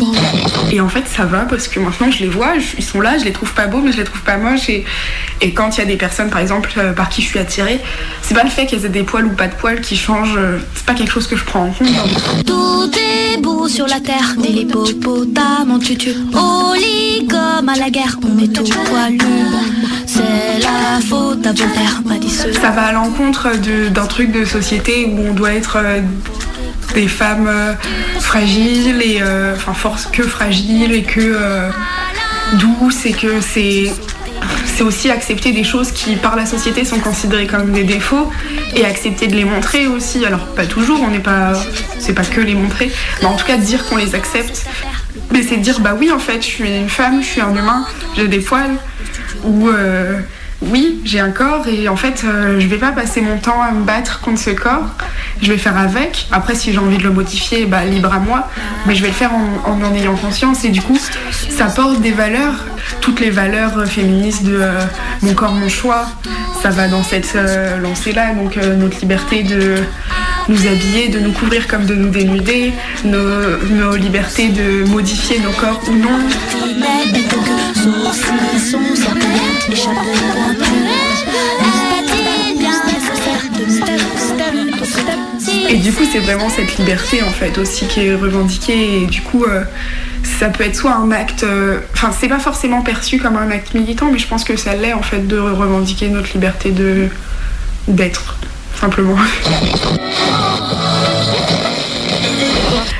[SPEAKER 11] Et en fait, ça va parce que maintenant je les vois, ils sont là, je les trouve pas beaux, mais je les trouve pas moches. Et, et quand il y a des personnes, par exemple, euh, par qui je suis attirée, c'est pas le fait qu'elles aient des poils ou pas de poils qui change, euh, c'est pas quelque chose que je prends en compte.
[SPEAKER 10] Tout est beau sur la terre Des l'hippopotame en tutu Oli comme à la guerre On est tout poilu C'est la faute à Voltaire m'a dit ce
[SPEAKER 11] Ça va à l'encontre d'un truc de société où on doit être euh, des femmes euh, fragiles et euh, enfin force que fragiles et que euh, douces et que c'est c'est aussi accepter des choses qui par la société sont considérées comme des défauts et accepter de les montrer aussi. Alors pas toujours, on n'est pas c'est pas que les montrer, mais en tout cas dire qu'on les accepte. Mais c'est dire bah oui en fait je suis une femme, je suis un humain, j'ai des poils ou euh, oui, j'ai un corps et en fait, euh, je vais pas passer mon temps à me battre contre ce corps. Je vais faire avec. Après, si j'ai envie de le modifier, bah, libre à moi. Mais je vais le faire en en ayant conscience. Et du coup, ça porte des valeurs. Toutes les valeurs féministes de euh, mon corps, mon choix, ça va dans cette euh, lancée-là. Donc, euh, notre liberté de nous habiller, de nous couvrir comme de nous dénuder, nos, libertés de modifier nos corps ou non. Et du coup, c'est vraiment cette liberté en fait aussi qui est revendiquée. Et du coup, ça peut être soit un acte. euh, Enfin, c'est pas forcément perçu comme un acte militant, mais je pense que ça l'est en fait de revendiquer notre liberté de d'être simplement.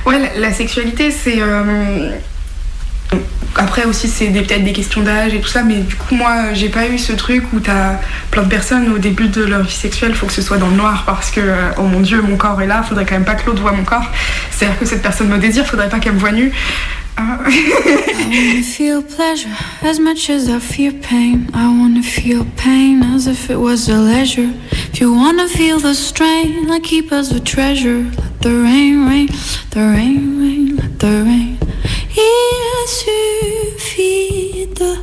[SPEAKER 11] Ouais, la, sexualité, c'est. euh, Après aussi, c'est peut-être des questions d'âge et tout ça, mais du coup, moi, j'ai pas eu ce truc où t'as plein de personnes au début de leur vie sexuelle, faut que ce soit dans le noir parce que, euh, oh mon dieu, mon corps est là, faudrait quand même pas que l'autre voit mon corps. C'est-à-dire que cette personne me désire, faudrait pas qu'elle me voie nue.
[SPEAKER 12] I wanna feel pleasure as much as I fear pain. I wanna feel pain as if it was a leisure. If you wanna feel the strain, I keep as a treasure. Let the rain, rain, the rain, rain, let the rain. Il suffit de,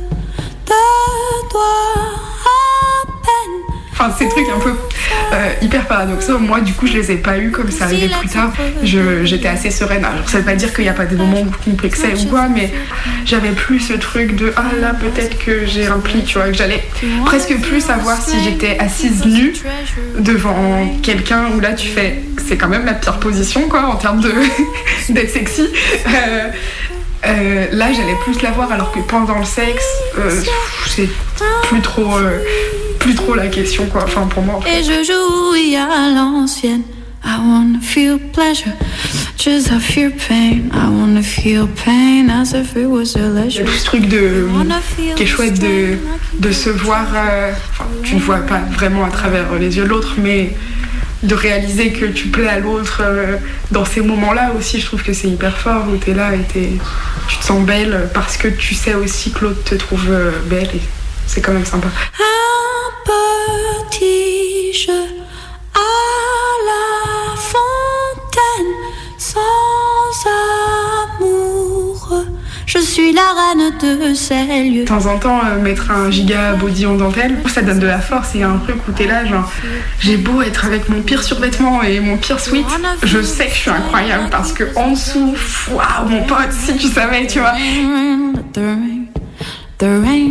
[SPEAKER 12] de toi.
[SPEAKER 11] Enfin, ces trucs un peu euh, hyper paradoxaux, moi du coup je les ai pas eu comme ça arrivait plus tard. J'étais assez sereine. Alors ça veut pas dire qu'il n'y a pas des moments où je complexais ou quoi, mais j'avais plus ce truc de ah là peut-être que j'ai un pli, tu vois, que j'allais presque plus savoir si j'étais assise nue devant quelqu'un où là tu fais c'est quand même la pire position quoi en termes de d'être sexy. Euh, euh, là j'allais plus la voir alors que pendant le sexe euh, c'est plus trop euh, plus trop la question quoi enfin pour moi en fait.
[SPEAKER 12] Et je jouis à l'ancienne. I wanna feel pleasure as I fear pain, I wanna feel pain as if it was a leisure.
[SPEAKER 11] ce truc de, qui est chouette de, de se voir, euh, enfin, tu ne vois pas vraiment à travers les yeux de l'autre, mais de réaliser que tu plais à l'autre euh, dans ces moments-là aussi, je trouve que c'est hyper fort, où tu es là et t'es- tu te sens belle parce que tu sais aussi que l'autre te trouve euh, belle et c'est quand même sympa.
[SPEAKER 12] Un petit jeu à la fontaine sans amour. Je suis la reine de ces lieux.
[SPEAKER 11] De temps en temps, euh, mettre un giga body en dentelle, ça donne de la force. Il y a un truc où t'es là, genre, j'ai beau être avec mon pire survêtement et mon pire sweat, je sais que je suis incroyable parce que en dessous, waouh, mon pote, si tu savais, tu vois.
[SPEAKER 12] The.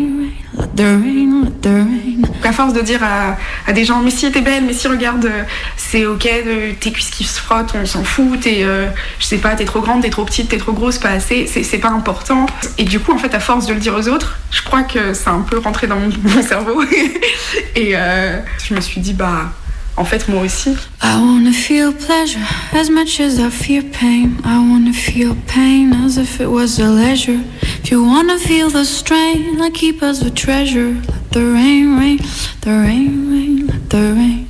[SPEAKER 11] À force de dire à, des gens, mais si t'es belle, mais si regarde, euh, c'est ok, de, tes cuisses qui se frottent, on s'en fout, t'es, euh, je sais pas, t'es trop grande, t'es trop petite, t'es trop grosse, pas assez, c'est pas important. Et du coup, en fait, à force de le dire aux autres, je crois que ça a un peu rentré dans mon, cerveau. Et euh, je me suis dit, bah, en fait, moi aussi.
[SPEAKER 12] I wanna feel pleasure as much as I fear pain. I wanna feel pain as if it was a leisure. If you wanna feel the strain, I keep us a treasure. Let the rain, rain, the rain, rain, let the rain.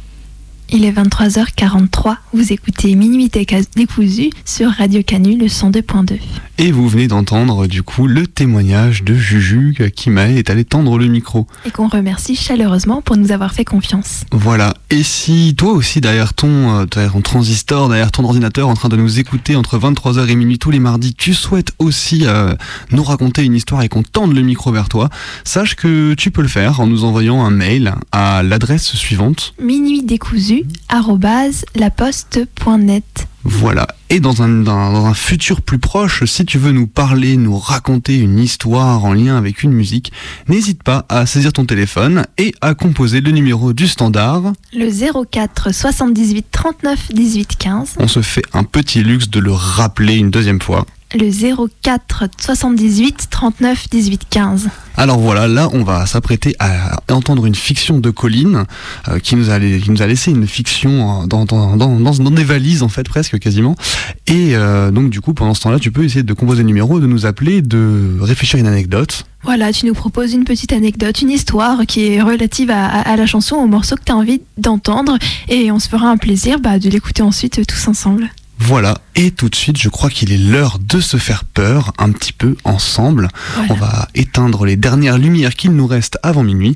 [SPEAKER 9] Il est 23h43, vous écoutez Minuit décousu sur Radio Canu le 102.2.
[SPEAKER 7] Et vous venez d'entendre du coup le témoignage de Juju qui m'a est allé tendre le micro.
[SPEAKER 9] Et qu'on remercie chaleureusement pour nous avoir fait confiance.
[SPEAKER 7] Voilà. Et si toi aussi derrière ton, euh, derrière ton transistor, derrière ton ordinateur, en train de nous écouter entre 23h et minuit tous les mardis, tu souhaites aussi euh, nous raconter une histoire et qu'on tende le micro vers toi, sache que tu peux le faire en nous envoyant un mail à l'adresse suivante.
[SPEAKER 9] Minuit décousu, laposte.net.
[SPEAKER 7] Voilà. Et dans un, dans, dans un futur plus proche, si tu veux nous parler, nous raconter une histoire en lien avec une musique, n'hésite pas à saisir ton téléphone et à composer le numéro du standard.
[SPEAKER 9] Le 04 78 39 18 15.
[SPEAKER 7] On se fait un petit luxe de le rappeler une deuxième fois.
[SPEAKER 9] Le 04 78 39 18 15.
[SPEAKER 7] Alors voilà, là on va s'apprêter à entendre une fiction de Colline euh, qui, nous a, qui nous a laissé une fiction euh, dans, dans, dans, dans, dans des valises en fait presque quasiment. Et euh, donc du coup pendant ce temps-là tu peux essayer de composer le numéro, de nous appeler, de réfléchir à une anecdote.
[SPEAKER 9] Voilà, tu nous proposes une petite anecdote, une histoire qui est relative à, à- à la chanson, au morceau que tu as envie d'entendre, et on se fera un plaisir bah, de l'écouter ensuite tous ensemble.
[SPEAKER 7] Voilà, et tout de suite je crois qu'il est l'heure de se faire peur un petit peu ensemble.
[SPEAKER 9] Voilà.
[SPEAKER 7] On va éteindre les dernières lumières qu'il nous reste avant minuit.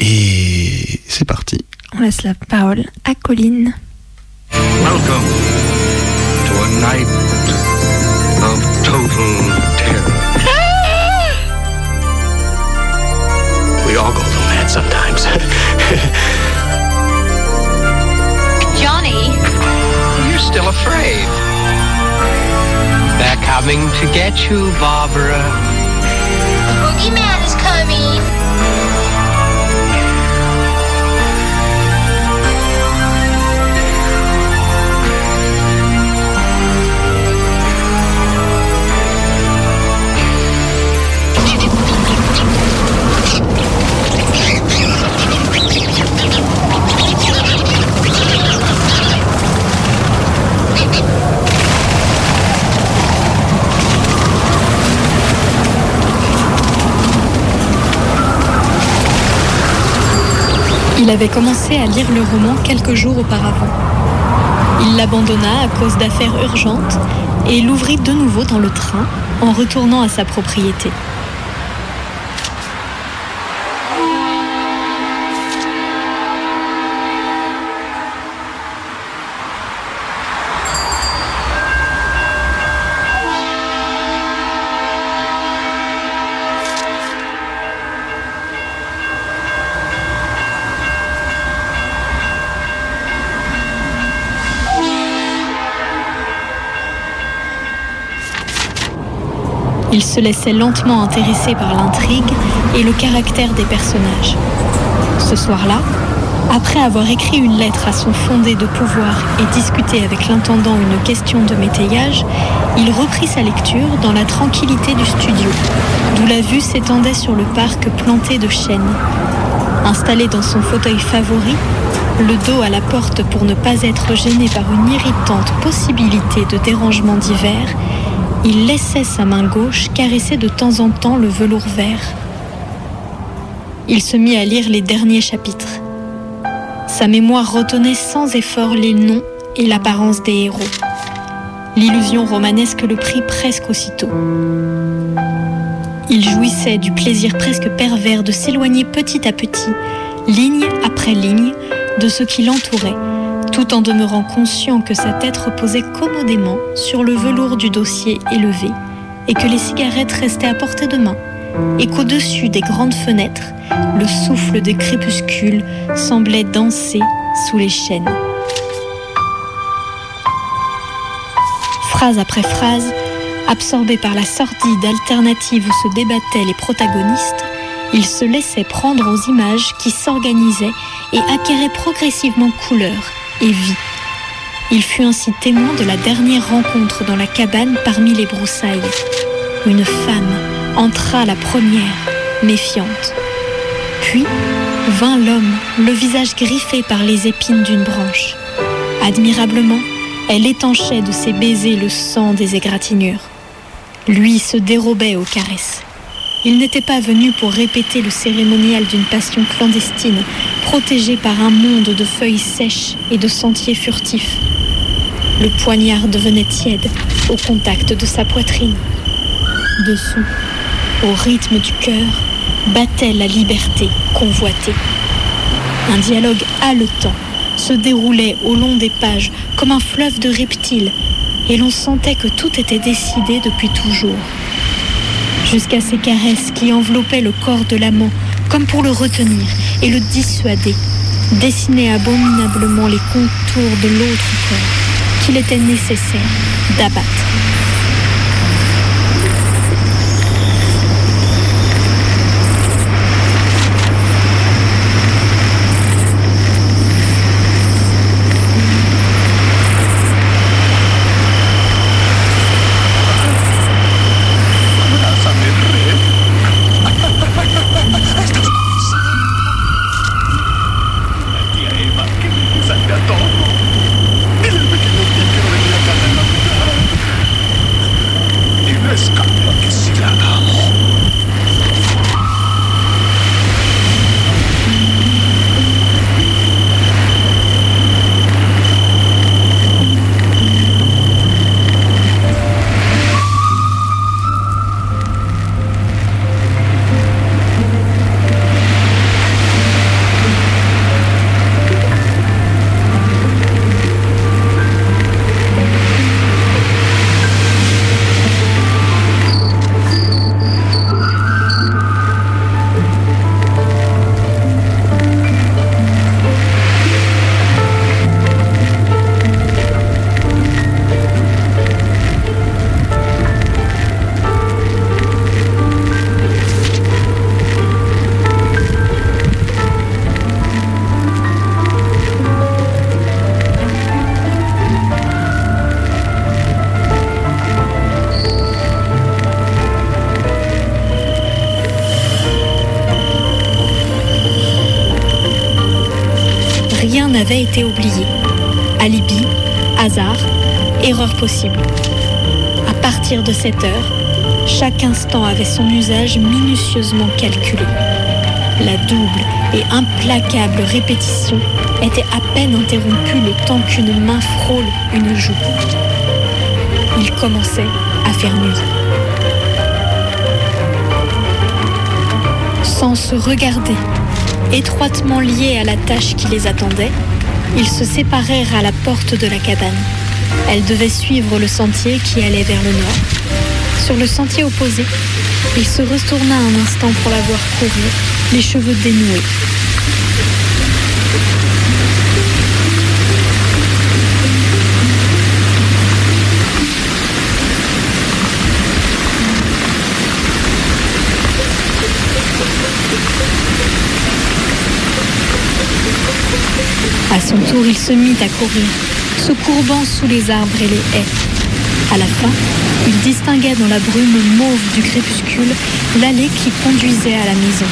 [SPEAKER 7] Et c'est parti.
[SPEAKER 9] On laisse la parole à Colline.
[SPEAKER 13] Welcome to a night of total terror.
[SPEAKER 1] We all go through that sometimes.
[SPEAKER 13] still afraid. They're coming to get you, Barbara.
[SPEAKER 2] the boogeyman is coming.
[SPEAKER 8] Il avait commencé à lire le roman quelques jours auparavant. Il l'abandonna à cause d'affaires urgentes et l'ouvrit de nouveau dans le train en retournant à sa propriété. Se laissait lentement intéresser par l'intrigue et le caractère des personnages. Ce soir-là, après avoir écrit une lettre à son fondé de pouvoir et discuté avec l'intendant une question de métayage, il reprit sa lecture dans la tranquillité du studio, d'où la vue s'étendait sur le parc planté de chênes. Installé dans son fauteuil favori, le dos à la porte pour ne pas être gêné par une irritante possibilité de dérangement divers, il laissait sa main gauche caresser de temps en temps le velours vert. Il se mit à lire les derniers chapitres. Sa mémoire retenait sans effort les noms et l'apparence des héros. L'illusion romanesque le prit presque aussitôt. Il jouissait du plaisir presque pervers de s'éloigner petit à petit, ligne après ligne, de ce qui l'entourait, tout en demeurant conscient que sa tête reposait commodément sur le velours du dossier élevé, et que les cigarettes restaient à portée de main, et qu'au-dessus des grandes fenêtres, le souffle des crépuscules semblait danser sous les chaînes. Phrase après phrase, absorbé par la sordide alternative où se débattaient les protagonistes, il se laissait prendre aux images qui s'organisaient et acquéraient progressivement couleur et vie. Il fut ainsi témoin de la dernière rencontre dans la cabane parmi les broussailles. Une femme entra la première, méfiante. Puis vint l'homme, le visage griffé par les épines d'une branche. Admirablement, elle étanchait de ses baisers le sang des égratignures. Lui se dérobait aux caresses. Il n'était pas venu pour répéter le cérémonial d'une passion clandestine, protégée par un monde de feuilles sèches et de sentiers furtifs. Le poignard devenait tiède au contact de sa poitrine. Dessous, au rythme du cœur, battait la liberté convoitée. Un dialogue haletant se déroulait au long des pages comme un fleuve de reptiles, et l'on sentait que tout était décidé depuis toujours. Jusqu'à ces caresses qui enveloppaient le corps de l'amant comme pour le retenir et le dissuader, dessinaient abominablement les contours de l'autre corps qu'il était nécessaire d'abattre. 17 heures, chaque instant avait son usage minutieusement calculé. La double et implacable répétition était à peine interrompue le temps qu'une main frôle une joue. Il commençait à faire nuit. Sans se regarder, étroitement liés à la tâche qui les attendait, ils se séparèrent à la porte de la cabane. Elle devait suivre le sentier qui allait vers le nord. Sur le sentier opposé, il se retourna un instant pour la voir courir, les cheveux dénoués. À son tour, il se mit à courir, se courbant sous les arbres et les haies. À la fin, il distingua dans la brume mauve du crépuscule l'allée qui conduisait à la maison.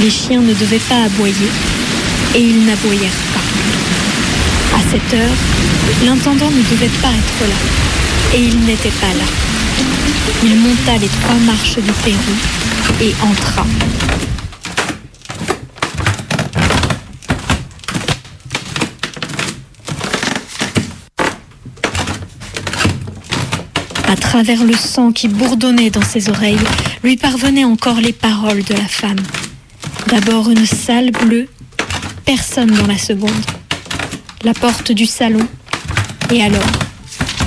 [SPEAKER 8] Les chiens ne devaient pas aboyer, et ils n'aboyèrent pas. À cette heure, l'intendant ne devait pas être là. Et il n'était pas là. Il monta les trois marches du Pérou et entra. Travers le sang qui bourdonnait dans ses oreilles, lui parvenaient encore les paroles de la femme. D'abord une salle bleue, personne dans la seconde. La porte du salon, et alors,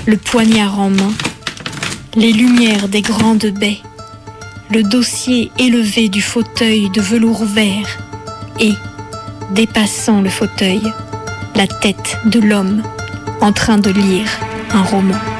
[SPEAKER 8] le poignard en main, les lumières des grandes baies, le dossier élevé du fauteuil de velours vert, et, dépassant le fauteuil, la tête de l'homme en train de lire un roman.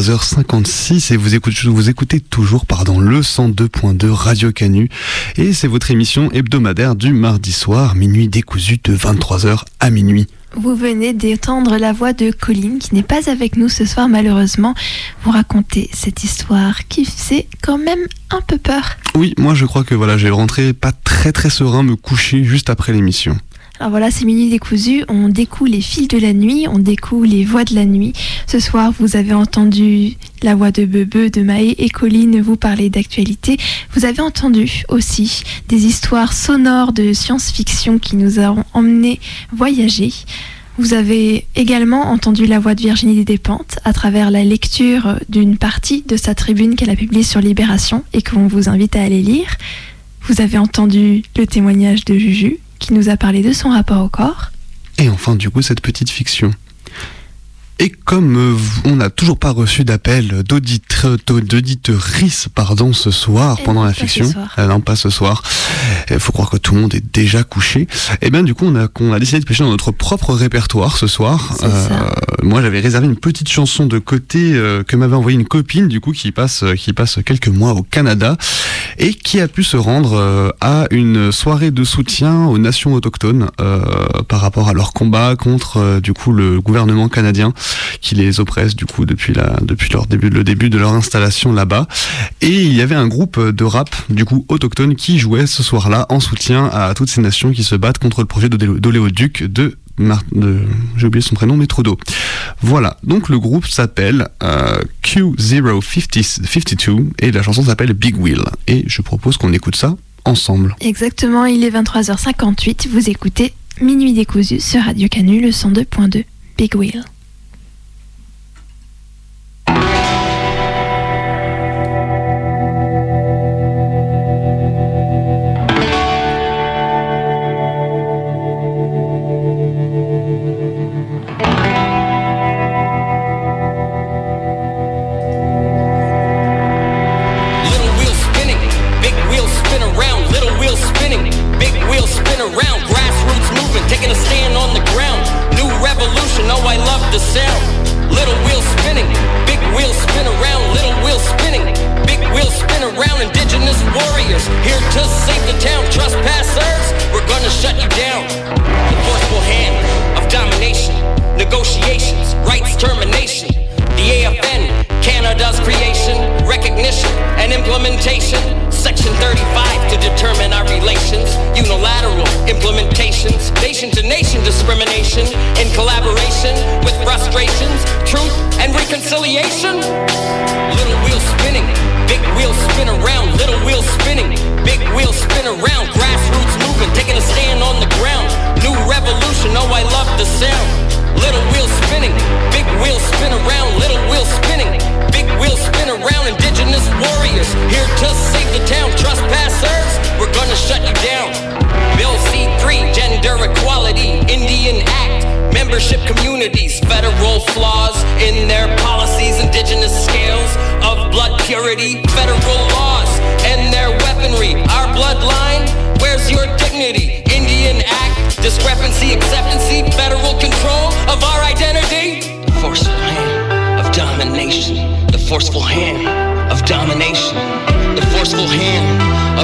[SPEAKER 7] 23h56 et vous écoutez, vous écoutez toujours pardon, le 102.2 Radio Canu et c'est votre émission hebdomadaire du mardi soir, minuit décousu de 23h à minuit.
[SPEAKER 9] Vous venez d'entendre la voix de Colline qui n'est pas avec nous ce soir malheureusement. Vous racontez cette histoire qui faisait quand même un peu peur.
[SPEAKER 7] Oui, moi je crois que voilà, j'ai rentré pas très très serein me coucher juste après l'émission.
[SPEAKER 9] Alors voilà, c'est Minuit décousu, on découle les fils de la nuit, on découle les voix de la nuit. Ce soir, vous avez entendu la voix de Bebe, de Maë et Colline vous parler d'actualité. Vous avez entendu aussi des histoires sonores de science-fiction qui nous ont emmenés voyager. Vous avez également entendu la voix de Virginie Despentes à travers la lecture d'une partie de sa tribune qu'elle a publiée sur Libération et qu'on vous invite à aller lire. Vous avez entendu le témoignage de Juju qui nous a parlé de son rapport au corps.
[SPEAKER 7] Et enfin, du coup, cette petite fiction. Et comme euh, on n'a toujours pas reçu d'appel d'auditeurice pardon, ce soir
[SPEAKER 9] Eh
[SPEAKER 7] pendant
[SPEAKER 9] non,
[SPEAKER 7] la fiction, euh, non pas ce soir, il faut croire que tout le monde est déjà couché, et bien du coup on a, on a décidé de pêcher dans notre propre répertoire ce soir. Euh, moi j'avais réservé une petite chanson de côté euh, que m'avait envoyé une copine du coup qui passe, euh, qui passe quelques mois au Canada et qui a pu se rendre à une soirée de soutien aux nations autochtones euh, par rapport à leur combat contre du coup le gouvernement canadien qui les oppresse du coup depuis la depuis leur début le début de leur installation là-bas et il y avait un groupe de rap du coup autochtone qui jouait ce soir-là en soutien à toutes ces nations qui se battent contre le projet d'Olé- d'oléoduc de de- j'ai oublié son prénom, mais Trudeau. Voilà, donc le groupe s'appelle euh, Q052 et la chanson s'appelle Big Wheel. Et je propose qu'on écoute ça ensemble.
[SPEAKER 9] Exactement, il est 23h58. Vous écoutez Minuit décousu sur Radio Canu, le 102.2 Big Wheel.
[SPEAKER 14] Section 35 to determine our relations. Unilateral implementations. Nation to nation discrimination. In collaboration with frustrations, truth, and reconciliation. Little wheel spinning, big wheel spin around. Little wheel spinning, big wheel spin around. Grassroots movement, taking a stand on the ground. New revolution, oh I love the sound. Little wheel spinning, big wheel spin around,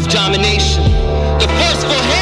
[SPEAKER 14] of domination. The forceful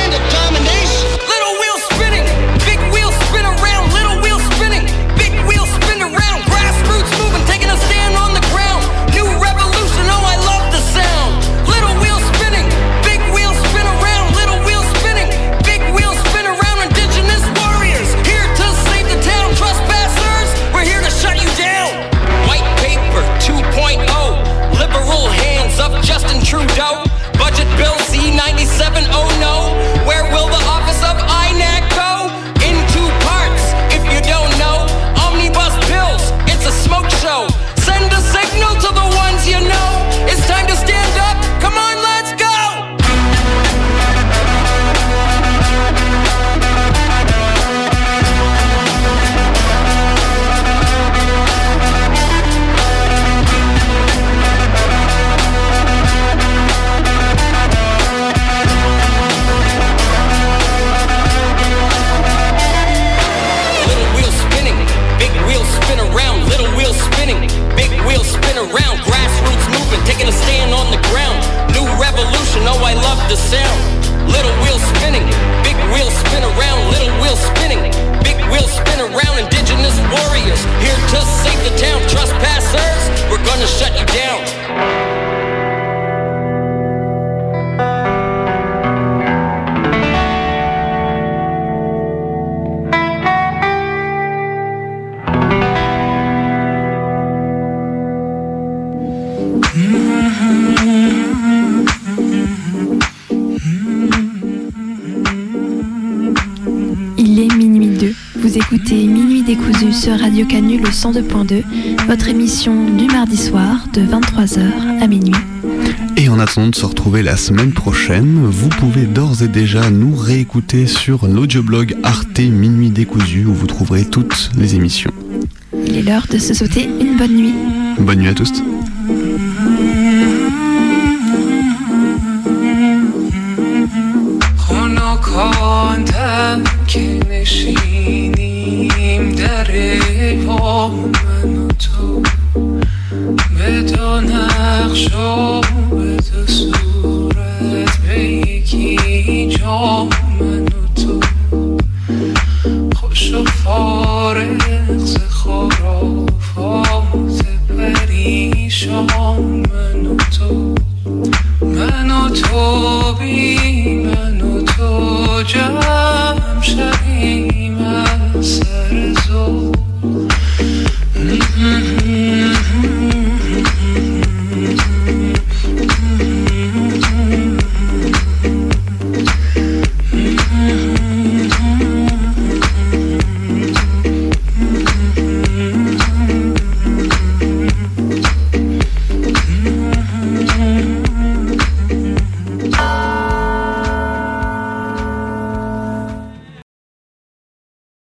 [SPEAKER 9] Radio Canu le 102.2, votre émission du mardi soir de 23h à minuit.
[SPEAKER 15] Et en attendant de se retrouver la semaine prochaine, vous pouvez d'ores et déjà nous réécouter sur l'audioblog Arte Minuit Décousu où vous trouverez toutes les émissions.
[SPEAKER 9] Il est l'heure de se sauter une bonne nuit.
[SPEAKER 15] Bonne nuit à tous.